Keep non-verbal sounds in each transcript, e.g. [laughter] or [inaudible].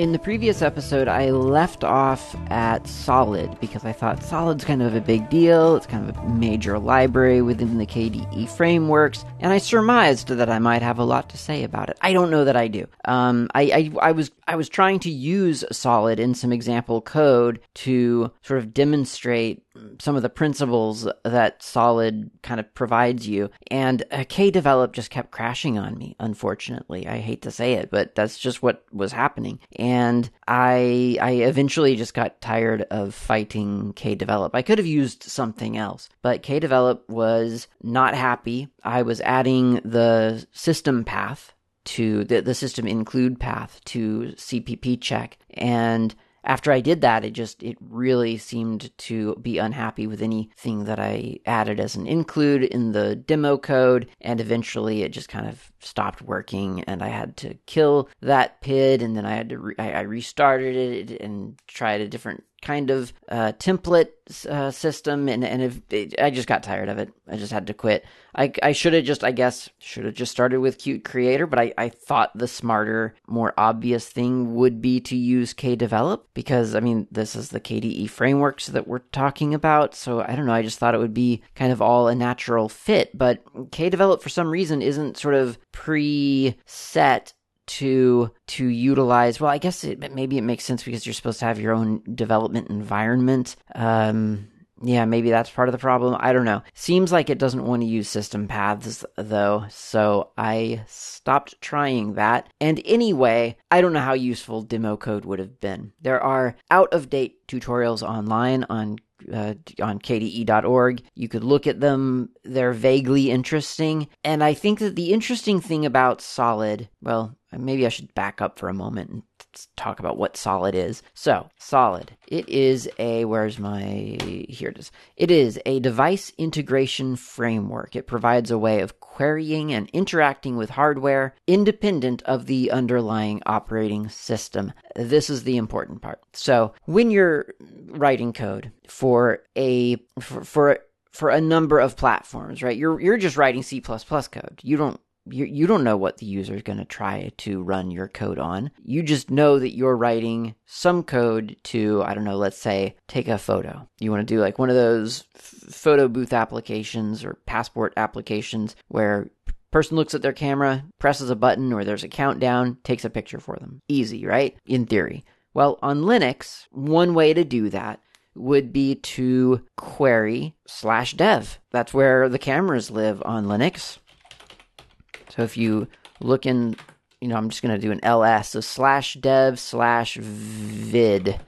In the previous episode, I left off at Solid because I thought Solid's kind of a big deal. It's kind of a major library within the KDE frameworks, and I surmised that I might have a lot to say about it. I don't know that I do. Um, I, I, I was I was trying to use Solid in some example code to sort of demonstrate some of the principles that Solid kind of provides you. And uh, Kdevelop just kept crashing on me, unfortunately. I hate to say it, but that's just what was happening. And I I eventually just got tired of fighting Kdevelop. I could have used something else, but Kdevelop was not happy. I was adding the system path to the, the system include path to CPP check and after I did that, it just, it really seemed to be unhappy with anything that I added as an include in the demo code. And eventually it just kind of stopped working and I had to kill that PID and then I had to, re- I, restarted it and tried a different kind of uh, template uh, system, and and if it, I just got tired of it. I just had to quit. I I should have just I guess should have just started with Qt Creator, but I I thought the smarter, more obvious thing would be to use Kdevelop because I mean this is the KDE frameworks that we're talking about. So I don't know. I just thought it would be kind of all a natural fit, but Kdevelop for some reason isn't sort of pre-set to to utilize well i guess it, maybe it makes sense because you're supposed to have your own development environment um yeah maybe that's part of the problem i don't know seems like it doesn't want to use system paths though so i stopped trying that and anyway i don't know how useful demo code would have been there are out of date tutorials online on uh, on kde.org. You could look at them. They're vaguely interesting. And I think that the interesting thing about Solid, well, maybe I should back up for a moment and talk about what Solid is. So, Solid, it is a, where's my, here it is. It is a device integration framework. It provides a way of querying and interacting with hardware independent of the underlying operating system. This is the important part. So, when you're writing code for a, for, for for a number of platforms, right? You're you're just writing C++ code. You don't you, you don't know what the user is going to try to run your code on. You just know that you're writing some code to, I don't know, let's say take a photo. You want to do like one of those photo booth applications or passport applications where person looks at their camera, presses a button or there's a countdown, takes a picture for them. Easy, right? In theory. Well, on Linux, one way to do that would be to query slash dev. That's where the cameras live on Linux. So if you look in, you know, I'm just going to do an ls, so slash dev slash vid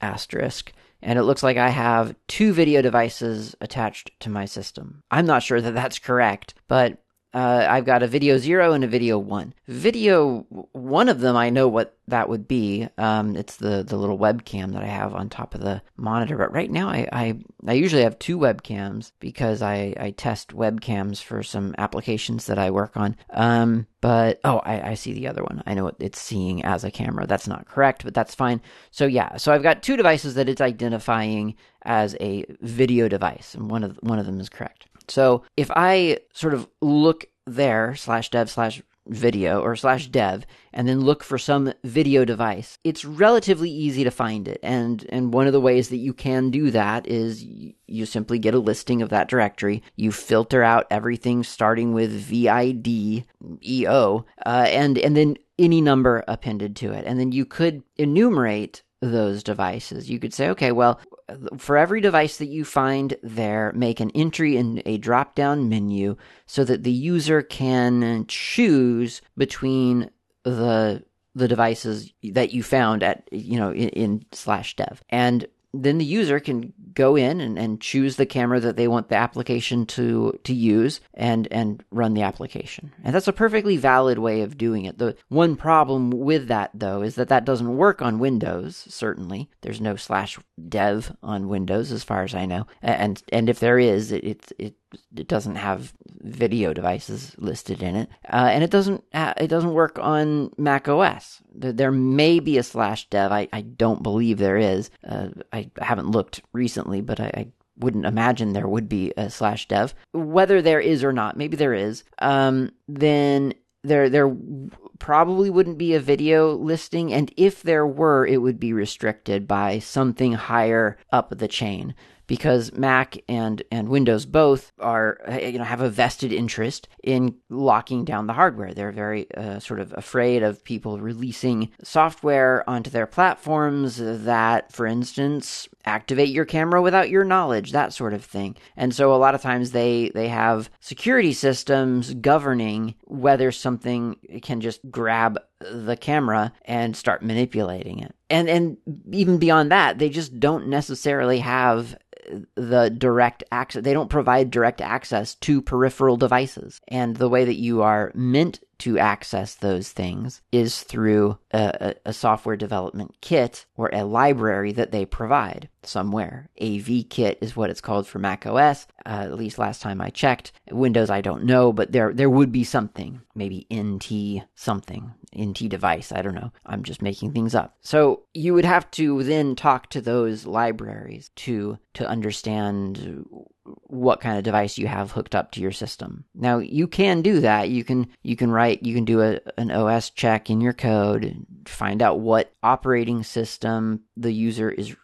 asterisk. And it looks like I have two video devices attached to my system. I'm not sure that that's correct, but uh, I've got a video zero and a video one. Video one of them, I know what that would be. Um, it's the the little webcam that I have on top of the monitor. But right now, I I, I usually have two webcams because I I test webcams for some applications that I work on. Um, but oh, I, I see the other one. I know what it's seeing as a camera. That's not correct, but that's fine. So yeah, so I've got two devices that it's identifying as a video device, and one of one of them is correct. So if I sort of look there slash dev slash video or slash dev and then look for some video device it's relatively easy to find it. And and one of the ways that you can do that is you simply get a listing of that directory. You filter out everything starting with vid eo uh, and and then any number appended to it. And then you could enumerate those devices. You could say, okay, well, for every device that you find there, make an entry in a drop down menu so that the user can choose between the the devices that you found at you know in, in slash dev and then the user can go in and, and choose the camera that they want the application to to use and and run the application. And that's a perfectly valid way of doing it. The one problem with that though is that that doesn't work on Windows. Certainly, there's no slash dev on Windows as far as I know. And and if there is, it it, it it doesn't have video devices listed in it, uh, and it doesn't ha- it doesn't work on Mac OS. There, there, may be a slash dev. I, I don't believe there is. Uh, I haven't looked recently, but I, I wouldn't imagine there would be a slash dev. Whether there is or not, maybe there is. Um, then there there probably wouldn't be a video listing, and if there were, it would be restricted by something higher up the chain because Mac and and Windows both are you know have a vested interest in locking down the hardware. They're very uh, sort of afraid of people releasing software onto their platforms that, for instance, activate your camera without your knowledge, that sort of thing. And so a lot of times they they have security systems governing whether something can just grab the camera and start manipulating it. And and even beyond that, they just don't necessarily have the direct access. They don't provide direct access to peripheral devices. And the way that you are meant to access those things is through a, a, software development kit or a library that they provide somewhere. AV kit is what it's called for Mac OS. Uh, at least last time I checked. Windows, I don't know, but there there would be something, maybe NT something, NT device. I don't know. I'm just making things up. So you would have to then talk to those libraries to to understand what kind of device you have hooked up to your system. Now you can do that. You can you can write you can do a, an OS check in your code, find out what operating system the user is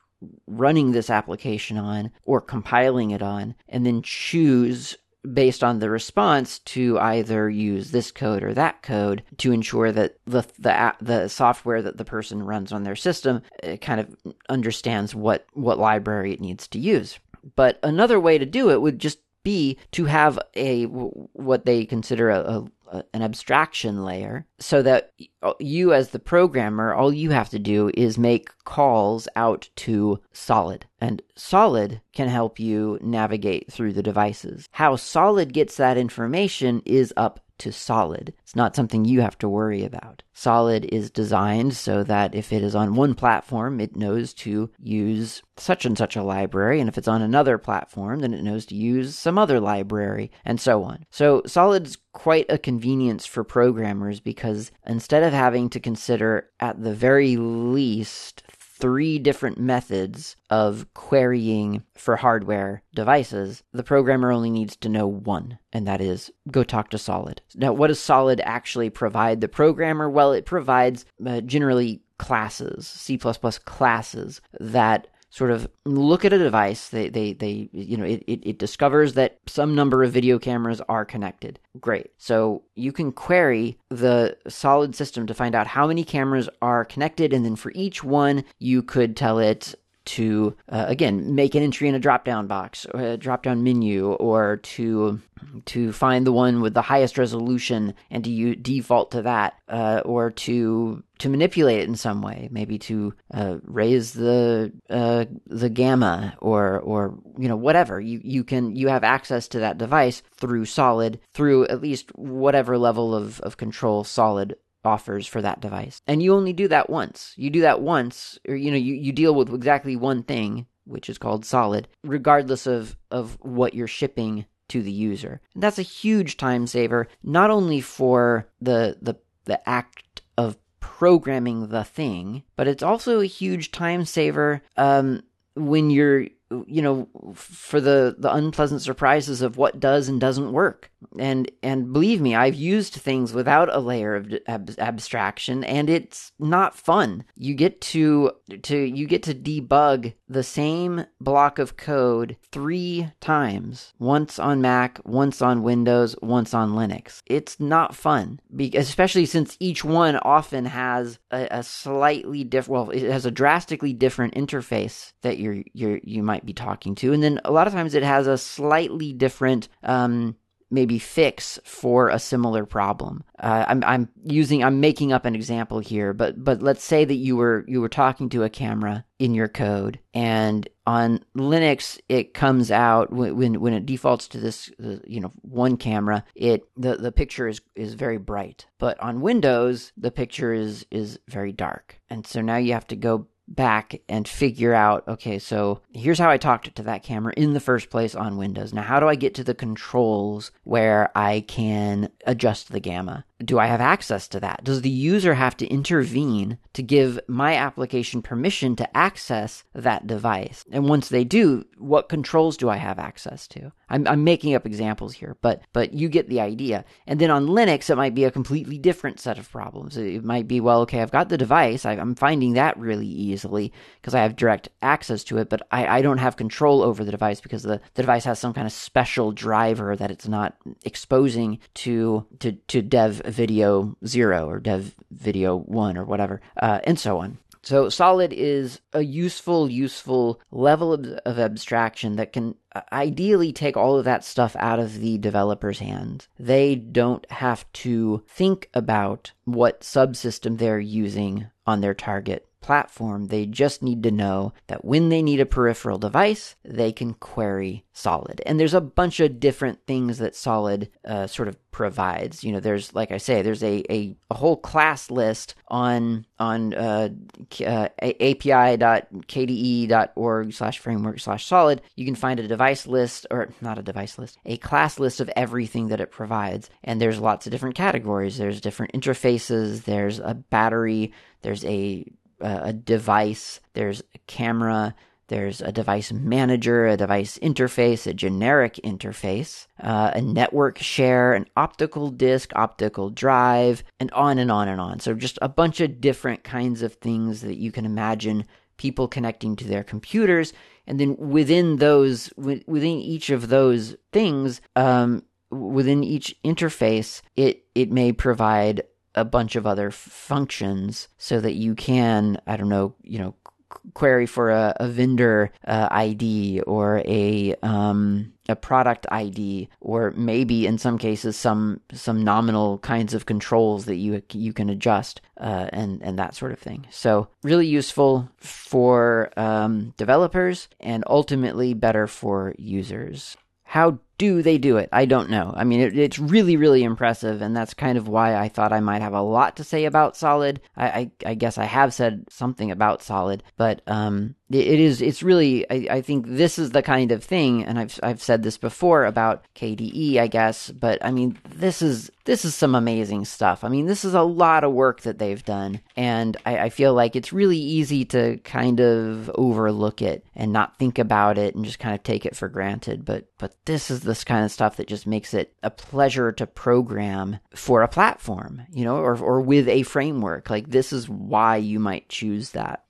running this application on or compiling it on, and then choose based on the response to either use this code or that code to ensure that the the the software that the person runs on their system uh, kind of understands what what library it needs to use. But another way to do it would just be to have a what they consider a, a, an abstraction layer so that you as the programmer all you have to do is make calls out to solid. And solid can help you navigate through the devices. How solid gets that information is up to solid. It's not something you have to worry about. Solid is designed so that if it is on one platform, it knows to use such and such a library, and if it's on another platform, then it knows to use some other library, and so on. So Solid's quite a convenience for programmers because instead of having to consider at the very least three different methods of querying for hardware devices, the programmer only needs to know one, and that is go talk to Solid. Now, what does Solid actually provide the programmer? Well, it provides uh, generally classes, C++ classes that sort of look at a device. They, they, they you know, it, it, it, discovers that some number of video cameras are connected. Great. So you can query the solid system to find out how many cameras are connected, and then for each one, you could tell it to uh, again make an entry in a drop down box or a drop down menu or to to find the one with the highest resolution and to u- default to that uh, or to to manipulate it in some way. Maybe to uh, raise the uh, the gamma or or you know whatever. You you can you have access to that device through solid through at least whatever level of, of control solid offers for that device. And you only do that once. You do that once, or you know, you, you deal with exactly one thing, which is called solid, regardless of, of what you're shipping to the user. And that's a huge time saver, not only for the the the act of programming the thing, but it's also a huge time saver um, when you're you know for the the unpleasant surprises of what does and doesn't work. And and believe me i've used things without a layer of ab- abstraction and it's not fun. You get to to you get to debug the same block of code 3 times once on mac once on windows once on linux. It's not fun especially since each one often has a, a slightly different well it has a drastically different interface that you're you're you might be talking to. And then a lot of times it has a slightly different um maybe fix for a similar problem. Uh, I'm, I'm using I'm making up an example here, but but let's say that you were you were talking to a camera in your code, and on Linux it comes out when when, when it defaults to this you know one camera, it the, the picture is is very bright, but on Windows the picture is is very dark, and so now you have to go back and figure out okay, so here's how I talked to that camera in the first place on Windows. Now, how do I get to the controls where I can adjust the gamma? do I have access to that? Does the user have to intervene to give my application permission to access that device? And once they do, what controls do I have access to? I'm, I'm making up examples here, but but you get the idea. And then on Linux, it might be a completely different set of problems. It might be, well, okay, I've got the device. I, am finding that really easily because I have direct access to it, but I, I don't have control over the device because the, the device has some kind of special driver that it's not exposing to to to dev video zero or dev video one or whatever, uh, and so on. So solid is a useful, useful level of, of, abstraction that can uh, ideally take all of that stuff out of the developer's hands. They don't have to think about what subsystem they're using on their target platform. They just need to know that when they need a peripheral device, they can query Solid. And there's a bunch of different things that Solid uh, sort of provides. You know, there's like I say, there's a a, a whole class list on on uh, uh, api.kde.org slash framework slash solid. You can find a device list or not a device list, a class list of everything that it provides. And there's lots of different categories. There's different interfaces. There's a battery. There's a a device, there's a camera, there's a device manager, a device interface, a generic interface, uh, a network share, an optical disk, optical drive, and on and on and on. So, just a bunch of different kinds of things that you can imagine people connecting to their computers. And then within those, within each of those things, um, within each interface, it, it may provide a bunch of other functions so that you can, I don't know, you know, query for a, a vendor uh, ID or a um, a product ID, or maybe in some cases some some nominal kinds of controls that you you can adjust uh, and and that sort of thing. So really useful for um, developers and ultimately better for users. How do they do it? I don't know. I mean, it, it's really, really impressive, and that's kind of why I thought I might have a lot to say about Solid. I, I, I guess I have said something about Solid, but um, it, is. It's really. I, I think this is the kind of thing, and I've I've said this before about KDE, I guess, but I mean, this is this is some amazing stuff. I mean, this is a lot of work that they've done, and I, I feel like it's really easy to kind of overlook it and not think about it and just kind of take it for granted. But but this is this kind of stuff that just makes it a pleasure to program for a platform, you know, or, or with a framework. Like, this is why you might choose that.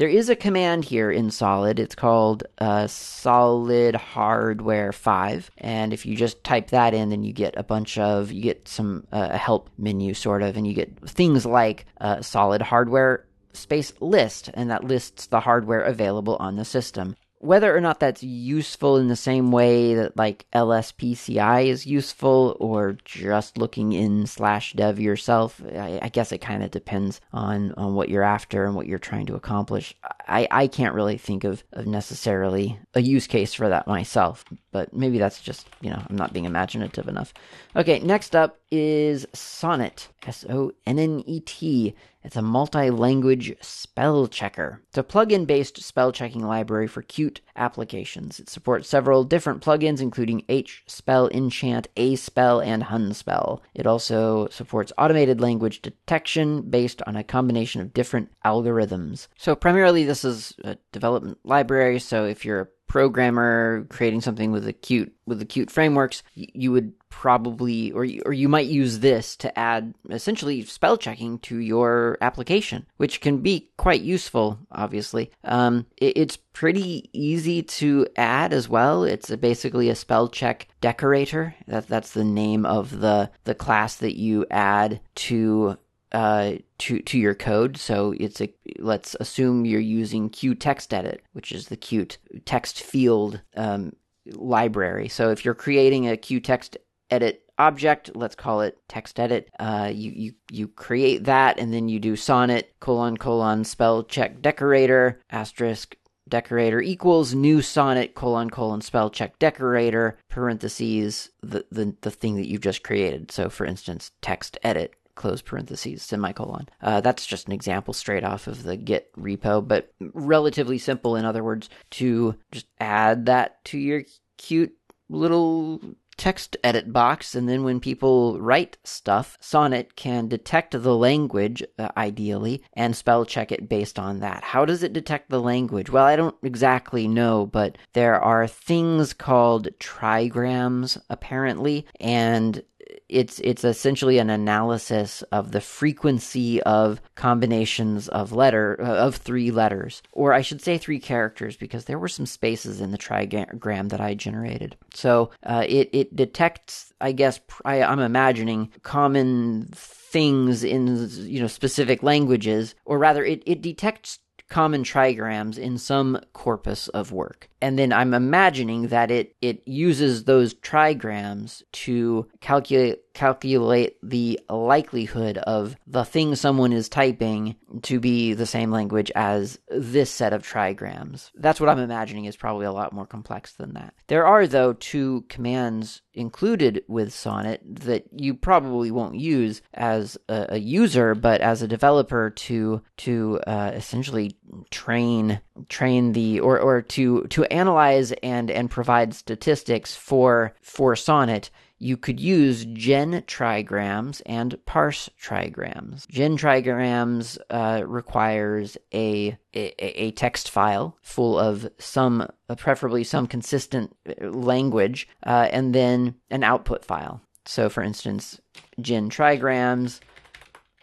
There is a command here in Solid. It's called uh, Solid Hardware 5. And if you just type that in, then you get a bunch of, you get some uh, help menu sort of, and you get things like uh, Solid Hardware space list, and that lists the hardware available on the system whether or not that's useful in the same way that like LSPCI is useful or just looking in slash dev yourself, I, I guess it kind of depends on, on what you're after and what you're trying to accomplish. I, I can't really think of, of necessarily a use case for that myself, but maybe that's just, you know, I'm not being imaginative enough. Okay, next up is Sonnet, S O N N E T. It's a multi language spell checker. It's a plugin based spell checking library for Qt applications. It supports several different plugins, including Hspell, Enchant, Aspell, and Hunspell. It also supports automated language detection based on a combination of different algorithms. So, primarily, this is a development library. So, if you're programmer creating something with Qt with Qt frameworks, you would probably or or you might use this to add essentially spell checking to your application, which can be quite useful. Obviously, um, it, it's pretty easy to add as well. It's a, basically a spell check decorator. That that's the name of the the class that you add to uh, to to your code. So it's a let's assume you're using QTextEdit, which is the Qt text field um, library. So if you're creating a QText edit object. Let's call it text edit. Uh, you, you, you create that and then you do sonnet colon colon spell check decorator asterisk decorator equals new sonnet colon colon spell check decorator parentheses the, the, the thing that you've just created. So for instance, text edit close parentheses semicolon. Uh, that's just an example straight off of the Git repo, but relatively simple. In other words, to just add that to your cute little text edit box, and then when people write stuff, Sonnet can detect the language, uh, ideally, and spell check it based on that. How does it detect the language? Well, I don't exactly know, but there are things called trigrams, apparently, and it's it's essentially an analysis of the frequency of combinations of letter uh, of three letters or I should say three characters because there were some spaces in the trigram that I generated. So uh, it it detects I guess I, I'm imagining common things in you know specific languages or rather it, it detects common trigrams in some corpus of work. And then I'm imagining that it, it uses those trigrams to calculate calculate the likelihood of the thing someone is typing to be the same language as this set of trigrams. That's what I'm imagining is probably a lot more complex than that. There are, though, two commands included with Sonnet that you probably won't use as a, a user, but as a developer to to uh, essentially train train the or or to to analyze and and provide statistics for for Sonnet you could use gen trigrams and parse trigrams. Gen trigrams uh, requires a, a, a text file full of some, uh, preferably some consistent uh, language, uh, and then an output file. So, for instance, gen trigrams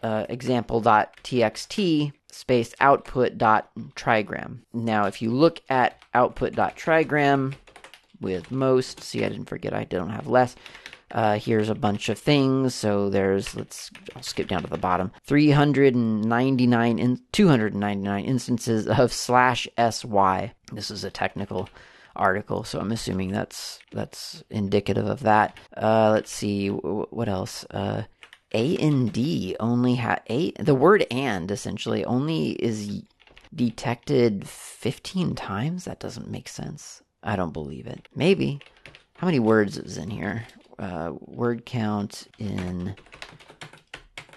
uh, example.txt space output.trigram. Now, if you look at output.trigram with most, see, I didn't forget I don't have less. Uh, here's a bunch of things. So there's, let's, I'll skip down to the bottom. 399, in, 299 instances of slash sy. This is a technical article, so I'm assuming that's that's indicative of that. Uh, let's see, what else? Uh, a and D only have a the word and essentially only is detected 15 times. That doesn't make sense. I don't believe it. Maybe. How many words is in here? uh, word count in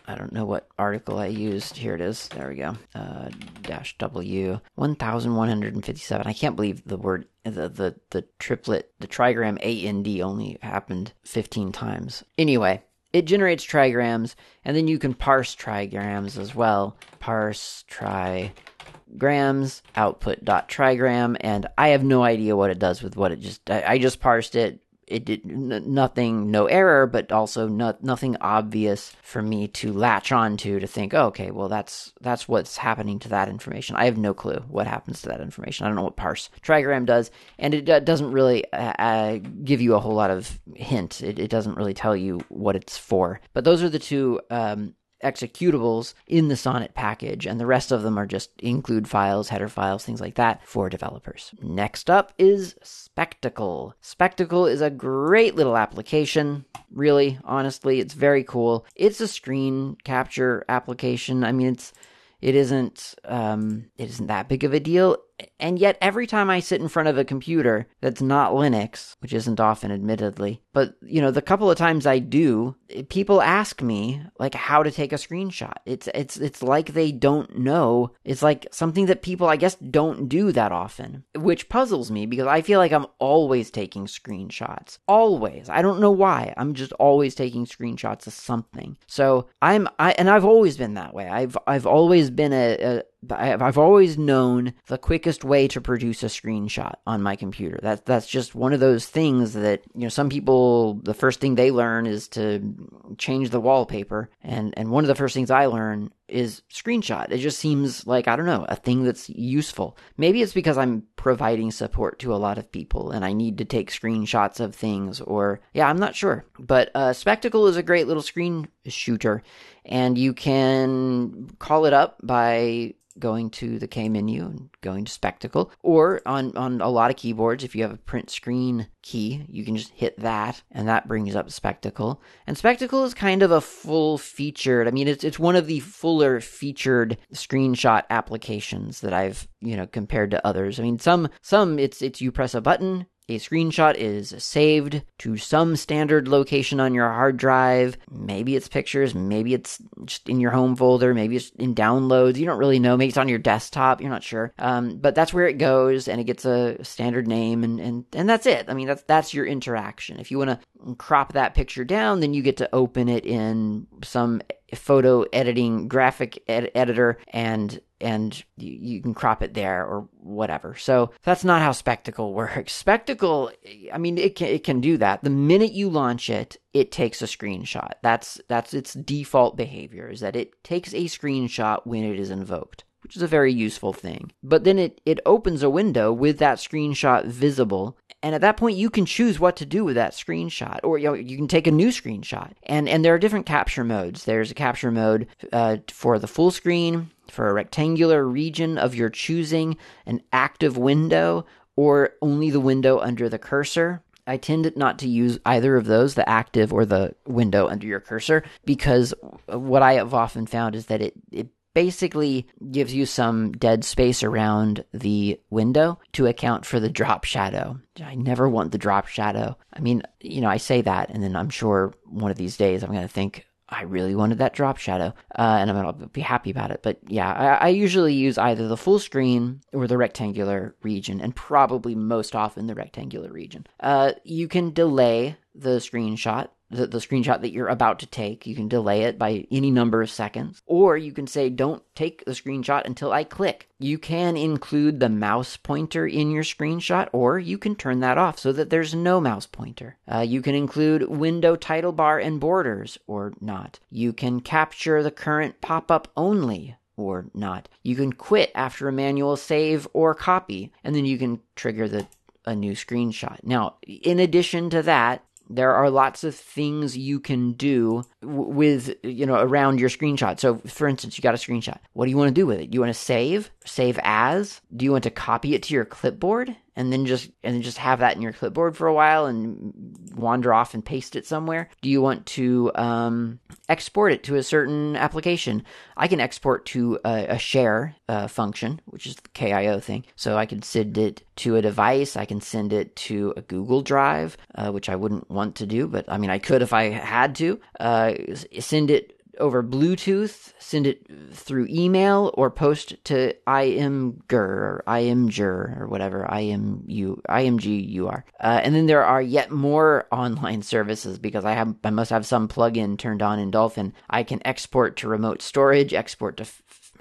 I don't know what article I used. Here it is. There we go. Uh, dash W. 1,157. I can't believe the word, the, the, the triplet, the trigram A and D only happened 15 times. Anyway, it generates trigrams, and then you can parse trigrams as well. Parse trigrams, output dot trigram, and I have no idea what it does with what it just, I, I just parsed it, it did n- nothing, no error, but also no, nothing obvious for me to latch onto to think, oh, okay, well that's that's what's happening to that information. I have no clue what happens to that information. I don't know what parse trigram does, and it uh, doesn't really uh, uh, give you a whole lot of hint. It, it, doesn't really tell you what it's for. But those are the two um, executables in the Sonnet package, and the rest of them are just include files, header files, things like that for developers. Next up is Spectacle. Spectacle is a great little application. Really, honestly, it's very cool. It's a screen capture application. I mean, it's it isn't um, it isn't that big of a deal and yet, every time I sit in front of a computer that's not Linux, which isn't often, admittedly, but you know, the couple of times I do, people ask me like how to take a screenshot. It's it's it's like they don't know. It's like something that people, I guess, don't do that often, which puzzles me because I feel like I'm always taking screenshots. Always. I don't know why. I'm just always taking screenshots of something. So I'm I and I've always been that way. I've I've always been a, a I've always known the quickest way to produce a screenshot on my computer. That that's just one of those things that you know some people the first thing they learn is to change the wallpaper, and and one of the first things I learn is screenshot. It just seems like I don't know a thing that's useful. Maybe it's because I'm providing support to a lot of people and I need to take screenshots of things, or yeah, I'm not sure. But uh, Spectacle is a great little screen shooter. And you can call it up by going to the K menu and going to spectacle. Or on, on a lot of keyboards, if you have a print screen key, you can just hit that and that brings up spectacle. And spectacle is kind of a full featured, I mean, it's, it's one of the fuller featured screenshot applications that I've, you know, compared to others. I mean, some, some it's, it's you press a button, a screenshot is saved to some standard location on your hard drive. Maybe it's pictures, maybe it's just in your home folder, maybe it's in downloads. You don't really know. Maybe it's on your desktop. You're not sure. Um, but that's where it goes, and it gets a standard name, and, and, and that's it. I mean, that's that's your interaction. If you want to crop that picture down, then you get to open it in some photo editing graphic ed- editor and and you, you, can crop it there or whatever. So that's not how Spectacle [laughs] works. Spectacle, I mean, it can it can do that. The minute you launch it, it takes a screenshot. That's that's its default behavior is that it takes a screenshot when it is invoked which is a very useful thing. But then it, it opens a window with that screenshot visible and at that point, you can choose what to do with that screenshot, or you, know, you can take a new screenshot. And and there are different capture modes. There's a capture mode uh, for the full screen, for a rectangular region of your choosing, an active window, or only the window under the cursor. I tend not to use either of those, the active or the window under your cursor, because what I have often found is that it, it basically gives you some dead space around the window to account for the drop shadow. I never want the drop shadow. I mean, you know, I say that, and then I'm sure one of these days I'm going to think, I really wanted that drop shadow, uh, and I'm gonna be happy about it. But yeah, I, I, usually use either the full screen or the rectangular region, and probably most often the rectangular region. Uh, you can delay the screenshot the, the screenshot that you're about to take. You can delay it by any number of seconds. Or you can say, don't take the screenshot until I click. You can include the mouse pointer in your screenshot, or you can turn that off so that there's no mouse pointer. Uh, you can include window title bar and borders, or not. You can capture the current pop up only, or not. You can quit after a manual save or copy, and then you can trigger the a new screenshot. Now, in addition to that, there are lots of things you can do with you know around your screenshot. So for instance you got a screenshot. What do you want to do with it? You want to save? Save as? Do you want to copy it to your clipboard and then just and then just have that in your clipboard for a while and wander off and paste it somewhere? Do you want to um, export it to a certain application? I can export to a, a share uh, function, which is the KIO thing. So I can send it to a device. I can send it to a Google Drive, uh, which I wouldn't want to do, but I mean I could if I had to. Uh, send it over Bluetooth, send it through email, or post to IMGUR or IMGUR or whatever IMU IMGUR. Uh, and then there are yet more online services because I have I must have some plugin turned on in Dolphin. I can export to remote storage, export to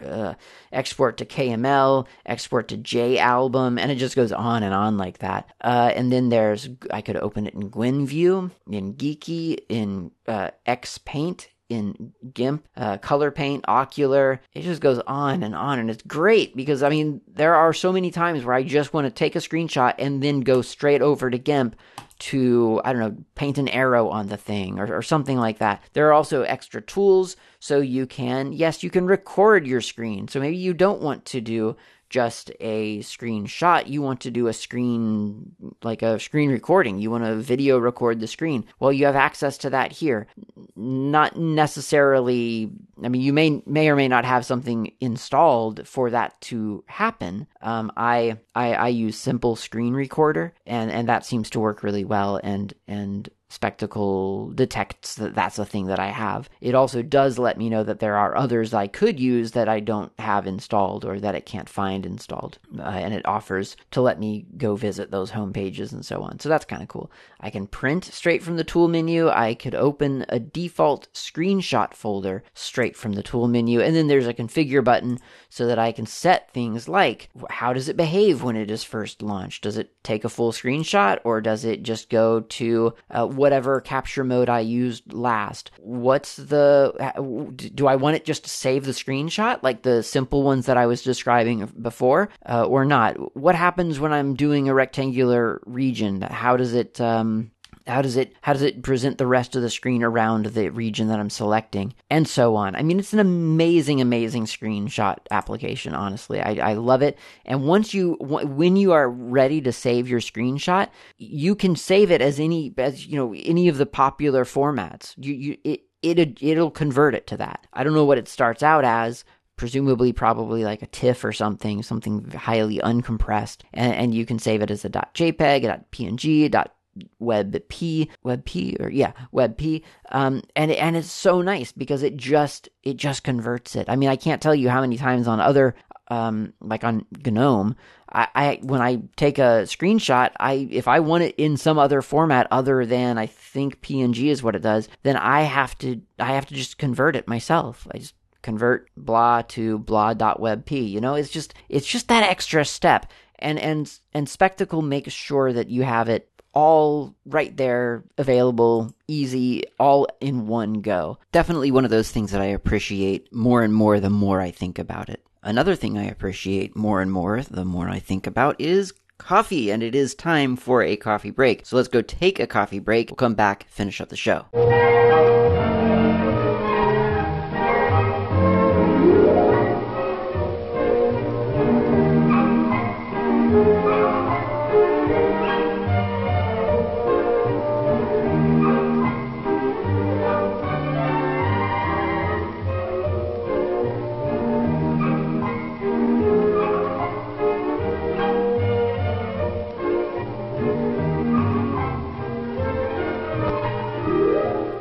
uh, export to KML, export to JAlbum, and it just goes on and on like that. Uh, and then there's I could open it in Gwenview, in Geeqie, in uh, Xpaint, in GIMP, uh, color paint, Okular. It just goes on and on. And it's great because, I mean, there are so many times where I just want to take a screenshot and then go straight over to GIMP to, I don't know, paint an arrow on the thing or, or something like that. There are also extra tools so you can, yes, you can record your screen. So maybe you don't want to do just a screenshot. You want to do a screen, like a screen recording. You want to video record the screen. Well, you have access to that here. Not necessarily, I mean, you may, may or may not have something installed for that to happen. Um, I, I, I use simple screen recorder and, and that seems to work really well. And, and Spectacle detects that that's a thing that I have. It also does let me know that there are others I could use that I don't have installed or that it can't find installed. Uh, and it offers to let me go visit those home pages and so on. So that's kind of cool. I can print straight from the tool menu. I could open a default screenshot folder straight from the tool menu. And then there's a configure button so that I can set things like how does it behave when it is first launched? Does it take a full screenshot or does it just go to uh, whatever capture mode I used last. What's the do I want it just to save the screenshot like the simple ones that I was describing before uh, or not? What happens when I'm doing a rectangular region? How does it um, How does it how does it present the rest of the screen around the region that I'm selecting, and so on. I mean, it's an amazing, amazing screenshot application. Honestly, I, I love it. And once you when you are ready to save your screenshot, you can save it as any as you know any of the popular formats. You you it it it'll convert it to that. I don't know what it starts out as, presumably probably like a TIFF or something, something highly uncompressed, and, and you can save it as a .jpeg, a .png, a WebP, WebP, or yeah, WebP, um, and and it's so nice because it just it just converts it. I mean, I can't tell you how many times on other um, like on GNOME, I, I, when I take a screenshot, I if I want it in some other format other than I think PNG is what it does, then I have to I have to just convert it myself. I just convert blah to blah.webp. You know, it's just it's just that extra step. And and and Spectacle makes sure that you have it all right there, available, easy, all in one go. Definitely one of those things that I appreciate more and more the more I think about it. Another thing I appreciate more and more the more I think about is coffee, and it is time for a coffee break. So let's go take a coffee break. We'll come back, finish up the show.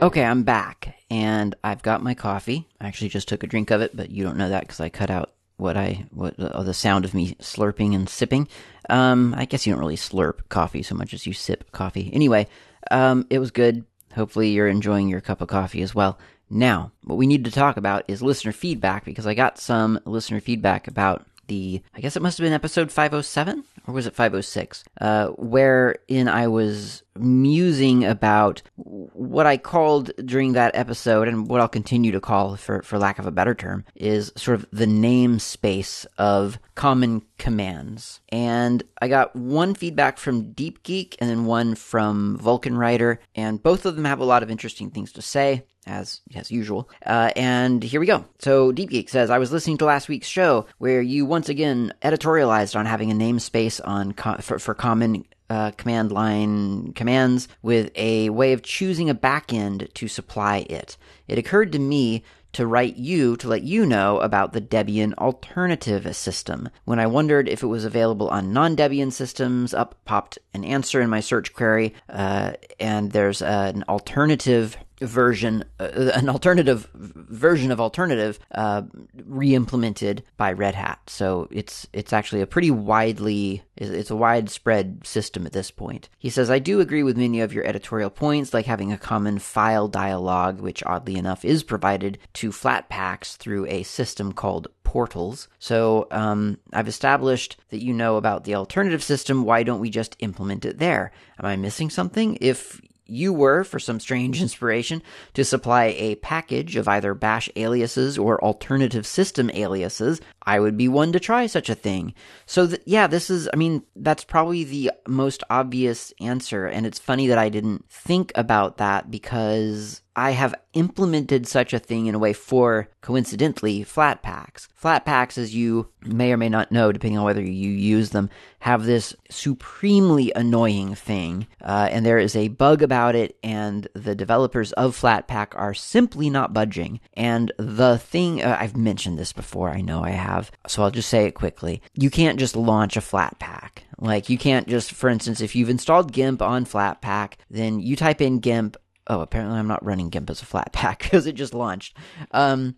Okay, I'm back and I've got my coffee. I actually just took a drink of it, but you don't know that because I cut out what I what uh, the sound of me slurping and sipping. Um, I guess you don't really slurp coffee so much as you sip coffee. Anyway, um, it was good. Hopefully, you're enjoying your cup of coffee as well. Now, what we need to talk about is listener feedback because I got some listener feedback about the I guess it must have been episode 507 or was it 506 uh, wherein I was musing about what I called during that episode and what I'll continue to call for for lack of a better term is sort of the namespace of common commands. And I got one feedback from Deep Geek and then one from Vulcan Writer and both of them have a lot of interesting things to say as as usual. Uh, and here we go. So Deep Geek says, I was listening to last week's show where you once again editorialized on having a namespace on co- for, for common uh, command line commands with a way of choosing a backend to supply it. It occurred to me to write you to let you know about the Debian alternative system. When I wondered if it was available on non Debian systems, up popped an answer in my search query, uh, and there's an alternative version, uh, an alternative version of alternative, uh, re-implemented by Red Hat. So it's it's actually a pretty widely it's a widespread system at this point. He says, I do agree with many of your editorial points, like having a common file dialog, which oddly enough is provided to Flatpaks through a system called portals. So um, I've established that you know about the alternative system. Why don't we just implement it there? Am I missing something? If you were, for some strange [laughs] inspiration, to supply a package of either bash aliases or alternative system aliases, I would be one to try such a thing. So, th- yeah, this is, I mean, that's probably the most obvious answer. And it's funny that I didn't think about that because I have implemented such a thing in a way for, coincidentally, Flatpaks. Flatpaks, as you may or may not know, depending on whether you use them, have this supremely annoying thing. Uh, and there is a bug about it, and the developers of Flatpak are simply not budging. And the thing, uh, I've mentioned this before, I know I have, so I'll just say it quickly. You can't just launch a Flatpak. Like, you can't just, for instance, if you've installed GIMP on Flatpak, then you type in GIMP Oh, apparently I'm not running GIMP as a Flatpak because [laughs] it just launched. Um,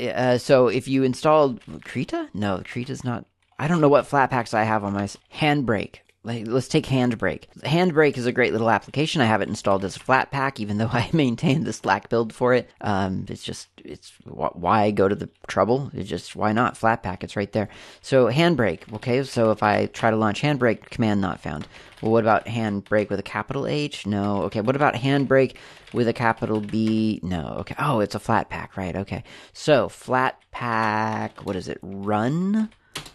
uh, so if you installed Krita, no, Krita's not. I don't know what Flatpaks I have on my Handbrake. Let's take Handbrake. Handbrake is a great little application. I have it installed as a Flatpak, even though [laughs] I maintain the SlackBuild for it. Um, it's just, it's why go to the trouble? It's just, why not? Flatpak, it's right there. So, Handbrake, okay, so if I try to launch Handbrake, command not found. Well, what about Handbrake with a capital H? No. Okay, what about Handbrake with a capital B? No. Okay, oh, it's a Flatpak, right? Okay. So, Flatpak, what is it? Run?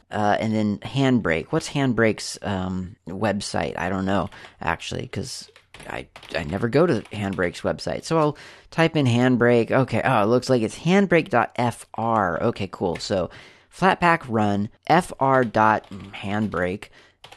Uh, and then Handbrake. What's Handbrake's um, website? I don't know actually, because I, I never go to Handbrake's website. So I'll type in Handbrake. Okay, oh, it looks like it's handbrake.fr. Okay, cool. So Flatpak run fr.handbrake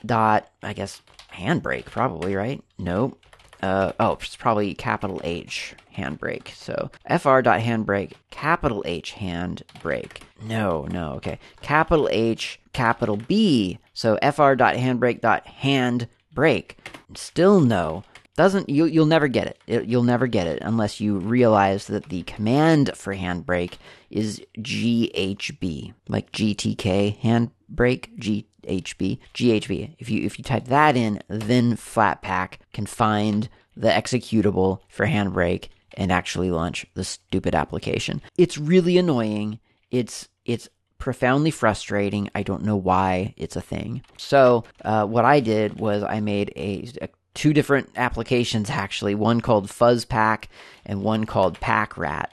dot, I guess, handbrake, probably, right? Nope. Uh, oh, it's probably capital H handbrake. So fr.handbrake, capital H handbrake. No, no, okay. Capital H, capital B. So fr.handbrake.handbrake. Still no. Doesn't you? You'll never get it. it. You'll never get it unless you realize that the command for handbrake is GHB, like GTK handbrake, GHB, GHB. If you if you type that in, then Flatpak can find the executable for handbrake and actually launch the stupid application. It's really annoying. It's it's profoundly frustrating. I don't know why it's a thing. So uh, what I did was I made a, a two different applications actually, one called Fuzzpack and one called PackRat.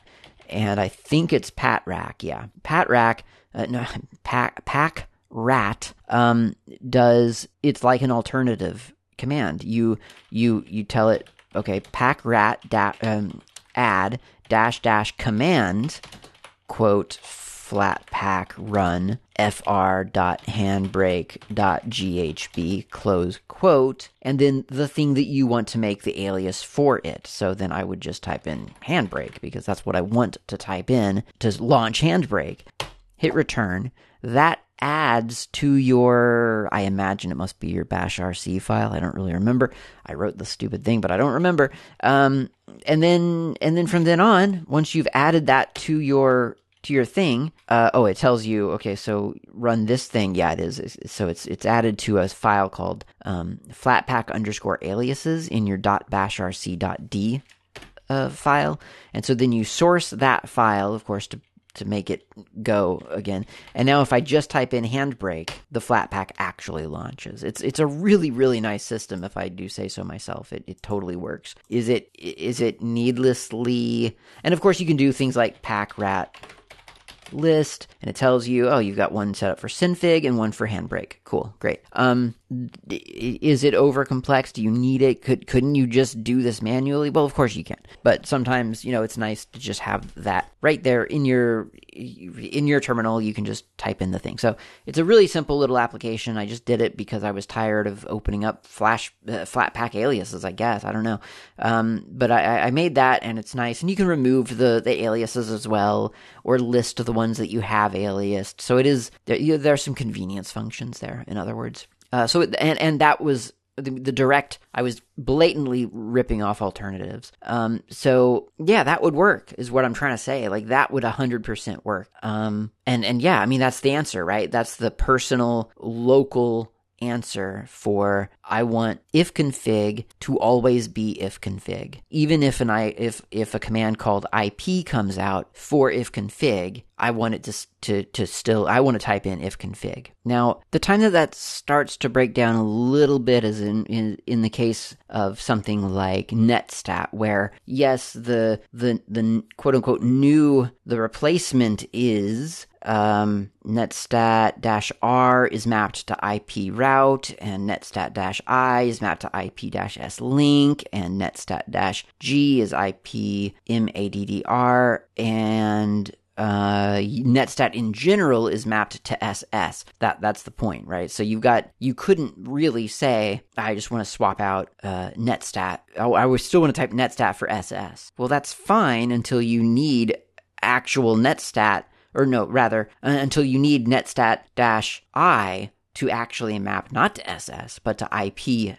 And I think it's PatRack, yeah. PatRack, uh, no, [laughs] Pack, Pack Rat um, does, it's like an alternative command. You, you, you tell it, okay, PackRat da, um, add dash dash command, quote, flatpak run fr.handbrake.ghb close quote and then the thing that you want to make the alias for it. So then i would just type in handbrake because that's what i want to type in to launch handbrake. Hit return. That adds to your i imagine it must be your bash rc file. I don't really remember. I wrote the stupid thing but i don't remember. Um, and then and then from then on once you've added that to your to your thing, uh, oh, it tells you, okay, so run this thing. Yeah, it is. So it's it's added to a file called um, flatpak underscore aliases in your .bashrc.d uh, file, and so then you source that file, of course, to to make it go again. And now if I just type in handbrake, the Flatpak actually launches. It's it's a really really nice system if I do say so myself. It it totally works. Is it is it needlessly And of course you can do things like pack rat list and it tells you, oh, you've got one set up for Synfig and one for Handbrake. Cool, great. Um, is it over complex? Do you need it? Could couldn't you just do this manually? Well, of course you can. But sometimes, you know, it's nice to just have that right there in your in your terminal. You can just type in the thing. So it's a really simple little application. I just did it because I was tired of opening up Flash uh, Flatpak aliases. I guess I don't know. Um, but I, I made that, and it's nice. And you can remove the the aliases as well, or list the ones that you have aliased. So it is there. You there are some convenience functions there. In other words. Uh, so and and that was the, the, direct. I was blatantly ripping off alternatives. Um, so yeah, that would work. Is what I'm trying to say. Like that would hundred percent work. Um, and and yeah, I mean that's the answer, right? That's the personal, local answer for I want ifconfig to always be ifconfig. Even if an I if if a command called IP comes out for ifconfig, I want it to to to still I want to type in ifconfig. Now, the time that that starts to break down a little bit is in in, in the case of something like netstat where yes, the the the quote unquote new the replacement is um, netstat r is mapped to IP route, and netstat i is mapped to IP s link, and netstat g is IP maddr, and uh, netstat in general is mapped to ss. That that's the point, right? So you've got you couldn't really say I just want to swap out uh, netstat. Oh, I still want to type netstat for ss. Well, that's fine until you need actual netstat or no, rather, uh, until you need netstat dash i to actually map not to SS, but to IP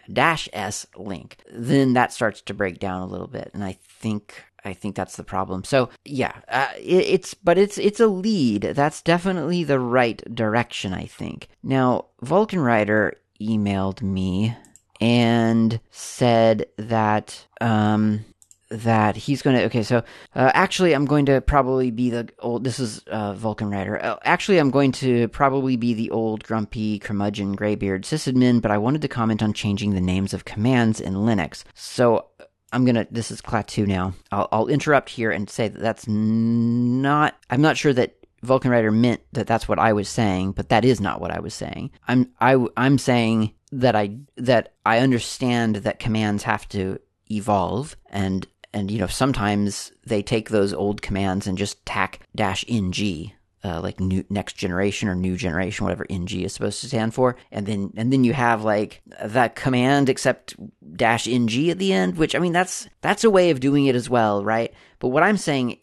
S link, then that starts to break down a little bit. And I think I think that's the problem. So yeah, uh, it, it's but it's it's a lead. That's definitely the right direction. I think. Now Vulcan Rider emailed me and said that um, that he's going to okay so uh, actually i'm going to probably be the old this is uh, vulkan rider uh, actually i'm going to probably be the old grumpy curmudgeon graybeard sysadmin but i wanted to comment on changing the names of commands in linux. So i'm gonna this is Klaatu now. I'll, I'll interrupt here and say that that's not i'm not sure that Vulcan rider meant that that's what i was saying but that is not what i was saying. I'm I, i'm saying that i that i understand that commands have to evolve and and you know sometimes they take those old commands and just tack dash ng uh, like new next generation or new generation, whatever ng is supposed to stand for, and then and then you have like that command except dash ng at the end, which I mean that's that's a way of doing it as well, right? But what I'm saying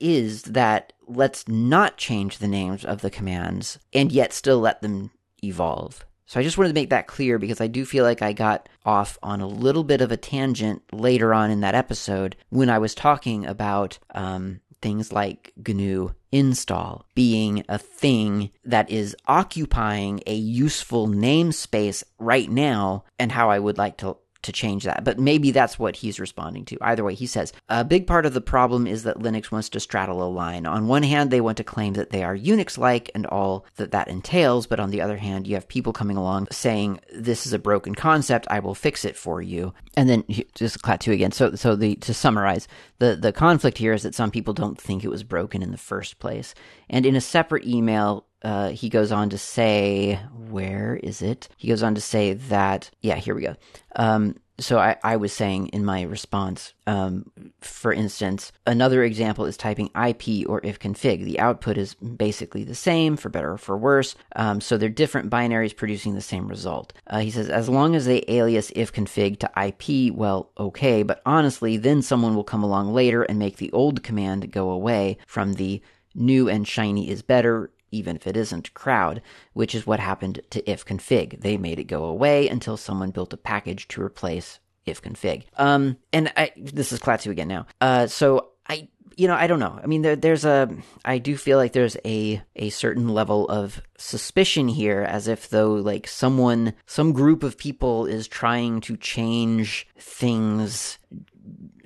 is that let's not change the names of the commands and yet still let them evolve. So I just wanted to make that clear because I do feel like I got off on a little bit of a tangent later on in that episode when I was talking about um, things like GNU install being a thing that is occupying a useful namespace right now and how I would like to to change that. But maybe that's what he's responding to. Either way, he says a big part of the problem is that Linux wants to straddle a line. On one hand, they want to claim that they are Unix like and all that that entails, but on the other hand, you have people coming along saying this is a broken concept, I will fix it for you. And then just Klaatu again. So so the to summarize, the the conflict here is that some people don't think it was broken in the first place. And in a separate email, uh, he goes on to say, where is it? He goes on to say that, yeah, here we go. Um, so I, I, was saying in my response, um, for instance, another example is typing IP or ifconfig. The output is basically the same, for better or for worse. Um, so they're different binaries producing the same result. Uh, he says, as long as they alias ifconfig to IP, well, okay, but honestly, then someone will come along later and make the old command go away from the new and shiny is better even if it isn't crowd, which is what happened to ifconfig. They made it go away until someone built a package to replace ifconfig. Um, and I, this is Klaatu again now. Uh, so I, you know, I don't know. I mean, there, there's a, I do feel like there's a, a certain level of suspicion here, as if though like someone, some group of people is trying to change things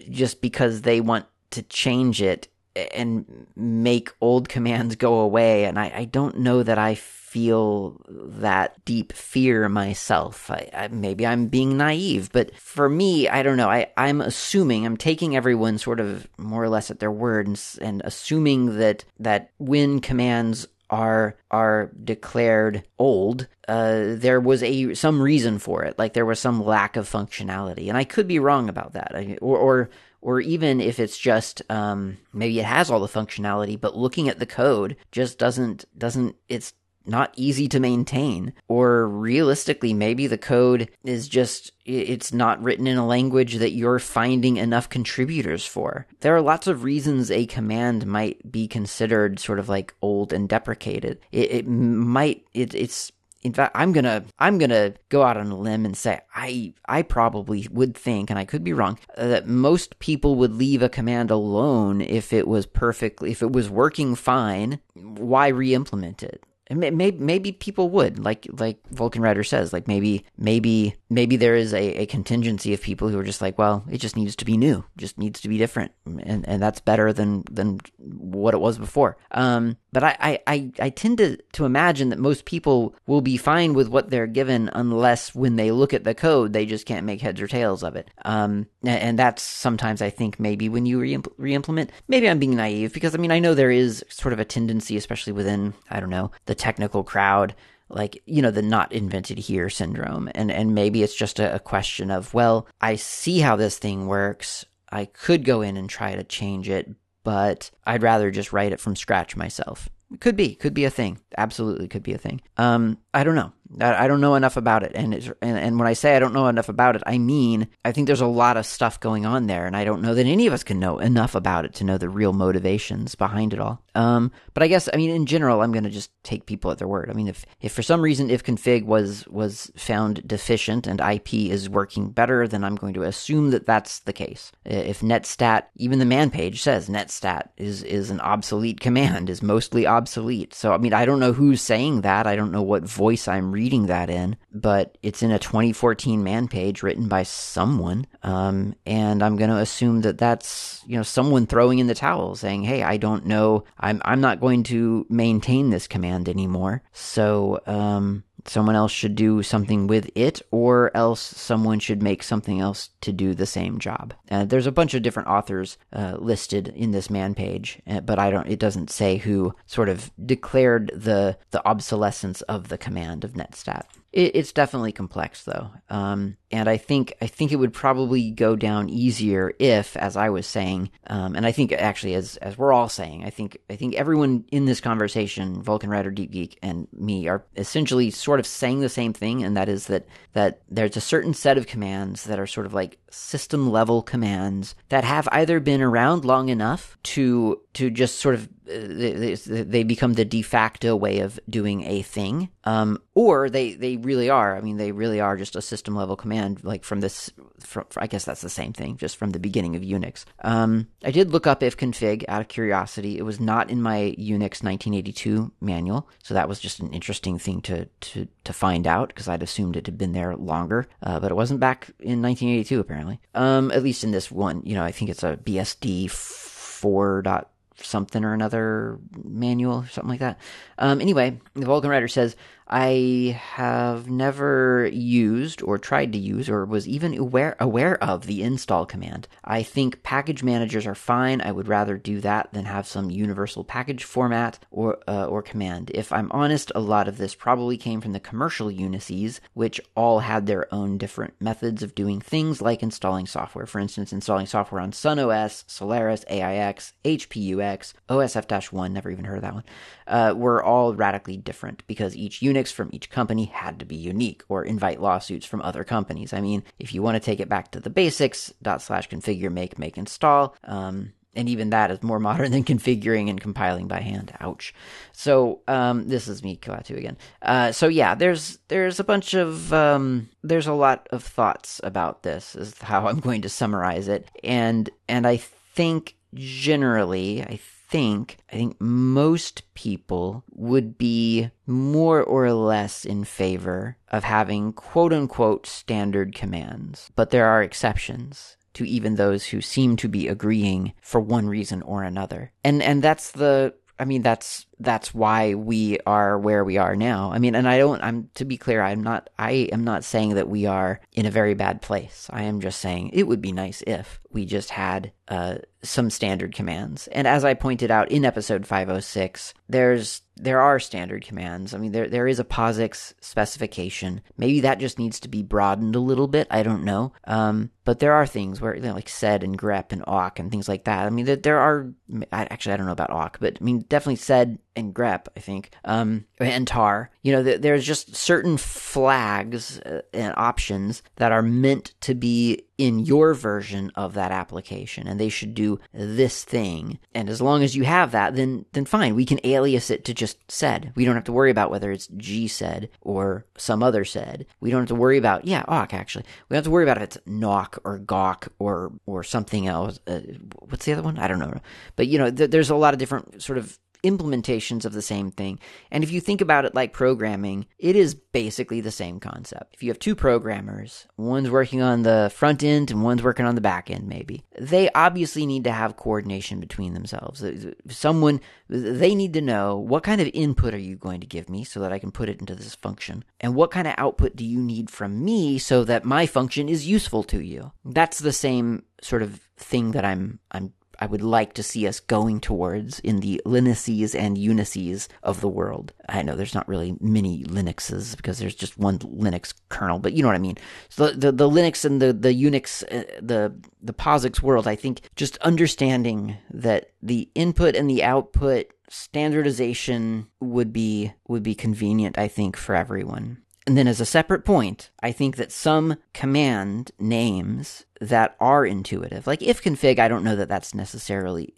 just because they want to change it and make old commands go away. And I, I don't know that I feel that deep fear myself. I, I, maybe I'm being naive, but for me, I don't know. I, I'm assuming, I'm taking everyone sort of more or less at their word and, and assuming that, that when commands are are declared old, uh, there was a some reason for it. Like there was some lack of functionality, and I could be wrong about that. I, or, or or even if it's just um, maybe it has all the functionality, but looking at the code just doesn't doesn't it's not easy to maintain. Or realistically maybe the code is just it's not written in a language that you're finding enough contributors for. There are lots of reasons a command might be considered sort of like old and deprecated. It, it might it, it's in fact, I'm gonna I'm gonna go out on a limb and say I I probably would think, and I could be wrong, uh, that most people would leave a command alone if it was perfectly if it was working fine. Why re-implement it? Maybe maybe people would like like Vulcan Rider says like maybe maybe maybe there is a, a contingency of people who are just like well it just needs to be new just needs to be different and and that's better than than what it was before um but I, I, I tend to, to imagine that most people will be fine with what they're given unless when they look at the code, they just can't make heads or tails of it. Um, and that's sometimes I think maybe when you re implement, maybe I'm being naive because I mean, I know there is sort of a tendency, especially within, I don't know, the technical crowd, like you know the not invented here syndrome and and maybe it's just a, a, question of well i see how this thing works i could go in and try to change it but I'd rather just write it from scratch myself. Could be, could be a thing. Absolutely could be a thing. Um, I don't know. I don't know enough about it, and, and and when I say I don't know enough about it, I mean I think there's a lot of stuff going on there, and I don't know that any of us can know enough about it to know the real motivations behind it all. Um, but I guess I mean in general, I'm going to just take people at their word. I mean, if if for some reason ifconfig was was found deficient and IP is working better, then I'm going to assume that that's the case. If netstat, even the man page says netstat is is an obsolete command, is mostly obsolete. So I mean, I don't know who's saying that. I don't know what voice I'm reading that in, but it's in a 2014 man page written by someone. Um, and I'm going to assume that that's, you know, someone throwing in the towel saying, Hey, I don't know. I'm, I'm not going to maintain this command anymore. So, um, someone else should do something with it, or else someone should make something else to do the same job. Uh, there's a bunch of different authors uh, listed in this man page, uh, but I don't. It doesn't say who sort of declared the the obsolescence of the command of netstat. It, it's definitely complex though. Um, and I think I think it would probably go down easier if, as I was saying, um, and I think actually as as we're all saying, I think I think everyone in this conversation, Vulcan Writer, Deep Geek, and me are essentially sort of saying the same thing, and that is that that there's a certain set of commands that are sort of like system level commands that have either been around long enough to to just sort of they, they become the de facto way of doing a thing, um, or they they really are. I mean, they really are just a system level command, like from this. From, I guess that's the same thing, just from the beginning of Unix. Um, I did look up ifconfig out of curiosity. It was not in my Unix 1982 manual, so that was just an interesting thing to to to find out because I'd assumed it had been there longer, uh, but it wasn't back in 1982 apparently. Um, at least in this one, you know, I think it's a BSD four dot something or another manual, or something like that. Um, anyway, the Vulcan writer says I have never used or tried to use or was even aware aware of the install command. I think package managers are fine. I would rather do that than have some universal package format or uh, or command. If I'm honest, a lot of this probably came from the commercial Unices, which all had their own different methods of doing things like installing software. For instance, installing software on SunOS, Solaris, AIX, HPUX, OSF-1, never even heard of that one, uh, were all radically different because each Unix Unix from each company had to be unique or invite lawsuits from other companies. I mean, if you want to take it back to the basics, dot slash configure, make, make, install, um, and even that is more [laughs] modern than configuring and compiling by hand. Ouch. So um, this is me, Klaatu again. Uh, so yeah, there's there's a bunch of um, there's a lot of thoughts about this. Is how I'm going to summarize it, and and I think generally, I think, I think most people would be more or less in favor of having quote unquote standard commands. But there are exceptions to even those who seem to be agreeing for one reason or another. And and that's the I mean that's that's why we are where we are now. I mean, and I don't, I'm, to be clear, I'm not, I am not saying that we are in a very bad place. I am just saying it would be nice if we just had, uh, some standard commands. And as I pointed out in episode 506, there's, there are standard commands. I mean, there, there is a POSIX specification. Maybe that just needs to be broadened a little bit. I don't know. Um, but there are things where, you know, like sed and grep and awk and things like that. I mean, there, there are, I, actually, I don't know about awk, but I mean, definitely sed and grep, I think, um, and tar. You know, th- there's just certain flags uh, and options that are meant to be in your version of that application, and they should do this thing. And as long as you have that, then then fine, we can alias it to just sed We don't have to worry about whether it's G sed or some other sed We don't have to worry about yeah, awk actually. We don't have to worry about if it's nawk or gawk or or something else. Uh, what's the other one? I don't know. But you know, th- there's a lot of different sort of implementations of the same thing. And if you think about it like programming, it is basically the same concept. If you have two programmers, one's working on the front end and one's working on the back end, maybe, they obviously need to have coordination between themselves. Someone, they need to know what kind of input are you going to give me so that I can put it into this function? And what kind of output do you need from me so that my function is useful to you? That's the same sort of thing that I'm I'm I would like to see us going towards in the Linuxes and Unices of the world. I know there's not really many Linuxes because there's just one Linux kernel, but you know what I mean. So the the, the Linux and the the Unix, uh, the the POSIX world, I think just understanding that the input and the output standardization would be would be convenient. I think for everyone. And then, as a separate point, I think that some command names that are intuitive, like ifconfig, I don't know that that's necessarily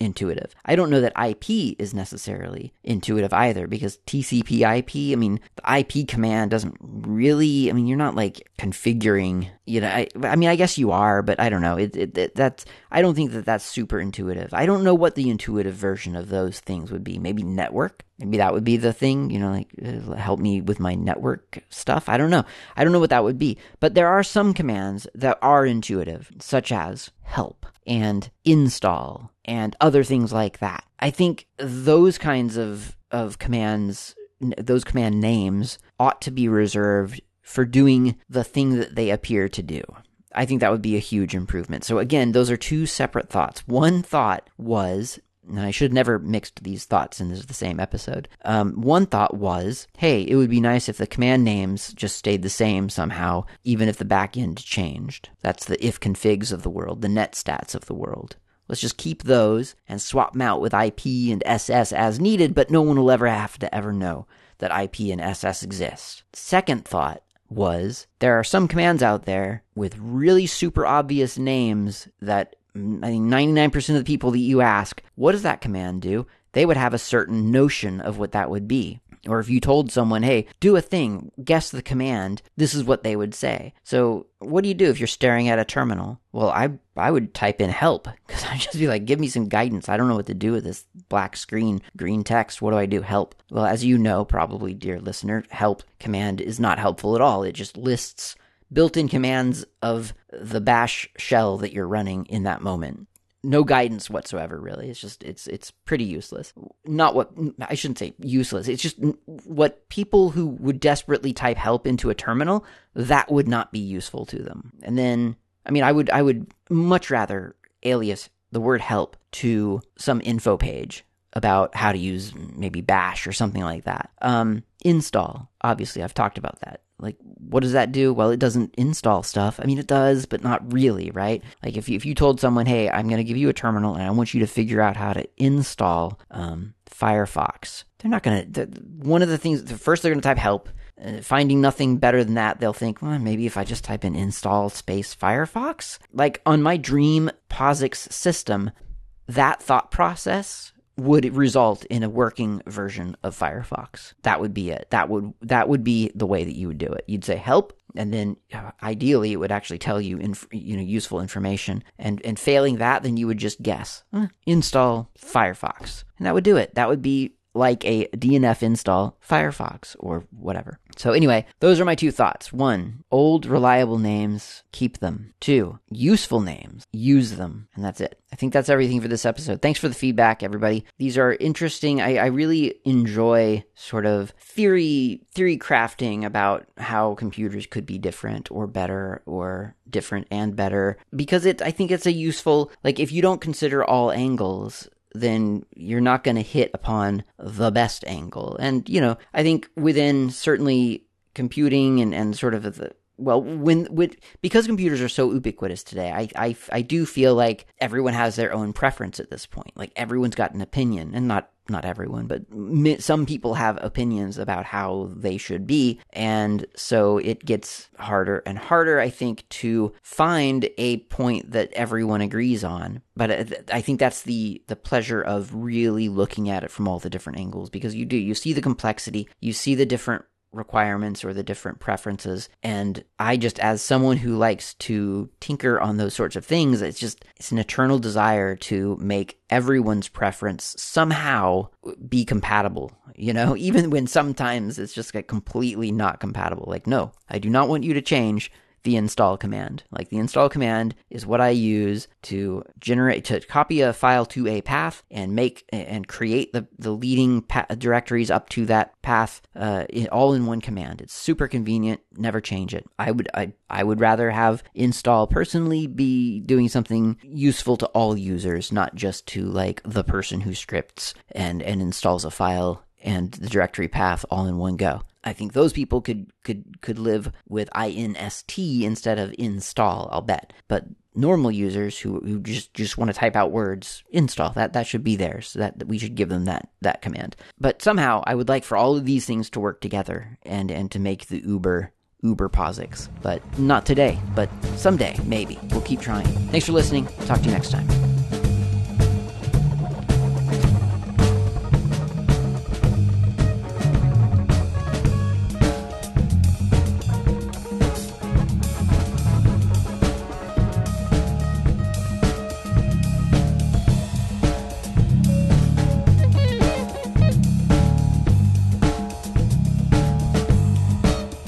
intuitive. I don't know that IP is necessarily intuitive either because TCP IP, I mean, the IP command doesn't really, I mean, you're not like configuring, you know, I, I mean, I guess you are, but I don't know. It, it, it, that's, I don't think that that's super intuitive. I don't know what the intuitive version of those things would be. Maybe network. Maybe that would be the thing, you know, like uh, help me with my network stuff. I don't know. I don't know what that would be. But there are some commands that are intuitive, such as help and install and other things like that. I think those kinds of, of commands, those command names ought to be reserved for doing the thing that they appear to do. I think that would be a huge improvement. So again, those are two separate thoughts. One thought was and I should never mixed these thoughts in this the same episode. Um, one thought was, hey, it would be nice if the command names just stayed the same somehow, even if the backend changed. That's the ifconfigs of the world, the netstats of the world. Let's just keep those and swap them out with IP and SS as needed, but no one will ever have to ever know that IP and SS exist. Second thought was there are some commands out there with really super obvious names that I think 99% of the people that you ask, what does that command do? They would have a certain notion of what that would be. Or if you told someone, hey, do a thing, guess the command, this is what they would say. So, what do you do if you're staring at a terminal? Well, I I would type in help [laughs] because I'd just be like, give me some guidance. I don't know what to do with this black screen, green text. What do I do? Help. Well, as you know, probably, dear listener, help command is not helpful at all. It just lists built in commands of the bash shell that you're running in that moment no guidance whatsoever really. It's just it's it's pretty useless. Not what i shouldn't say useless. It's just what people who would desperately type help into a terminal that would not be useful to them. And then i mean i would i would much rather alias the word help to some info page about how to use maybe bash or something like that. Um install obviously i've talked about that like what does that do? Well it doesn't install stuff. I mean it does but not really right? Like if you, if you told someone hey i'm going to give you a terminal and i want you to figure out how to install um, firefox they're not going to one of the things the first they're going to type help uh, finding nothing better than that they'll think well maybe if i just type in install space firefox? Like on my dream posix system that thought process would result in a working version of Firefox. That would be it. That would that would be the way that you would do it. You'd say help and then uh, ideally it would actually tell you inf- you know useful information and and failing that then you would just guess eh, install Firefox. And that would do it. That would be like a DNF install Firefox or whatever. So, anyway, those are my two thoughts. One, old, reliable names, keep them. Two, useful names, use them. And that's it. I think that's everything for this episode. Thanks for the feedback, everybody. These are interesting. I, I really enjoy sort of theory theory crafting about how computers could be different or better or different and better because it I think it's a useful like if you don't consider all angles then you're not going to hit upon the best angle. And, you know, I think within certainly computing and, and sort of the, well, when with because computers are so ubiquitous today, I, I I do feel like everyone has their own preference at this point. Like everyone's got an opinion, and not not everyone, but some people have opinions about how they should be. And so it gets harder and harder, I think, to find a point that everyone agrees on. But uh, I think that's the, the pleasure of really looking at it from all the different angles because you do, you see the complexity, you see the different requirements or the different preferences. And i just as someone who likes to tinker on those sorts of things it's just it's an eternal desire to make everyone's preference somehow be compatible you know [laughs] even when sometimes it's just like completely not compatible. Like no i do not want you to change the install command. Like the install command is what I use to generate to copy a file to a path and make and create the the leading pa- directories up to that path uh, in, all in one command. It's super convenient. Never change it. I would I I would rather have install personally be doing something useful to all users, not just to like the person who scripts and and installs a file and the directory path all in one go. I think those people could could could live with inst instead of install. I'll bet. But normal users who, who just just want to type out words install that that should be there. So that, that we should give them that that command. But somehow I would like for all of these things to work together and and to make the Uber Uber POSIX. But not today. But someday maybe we'll keep trying. Thanks for listening. Talk to you next time.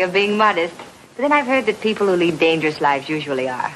You're being modest. But then I've heard that people who lead dangerous lives usually are.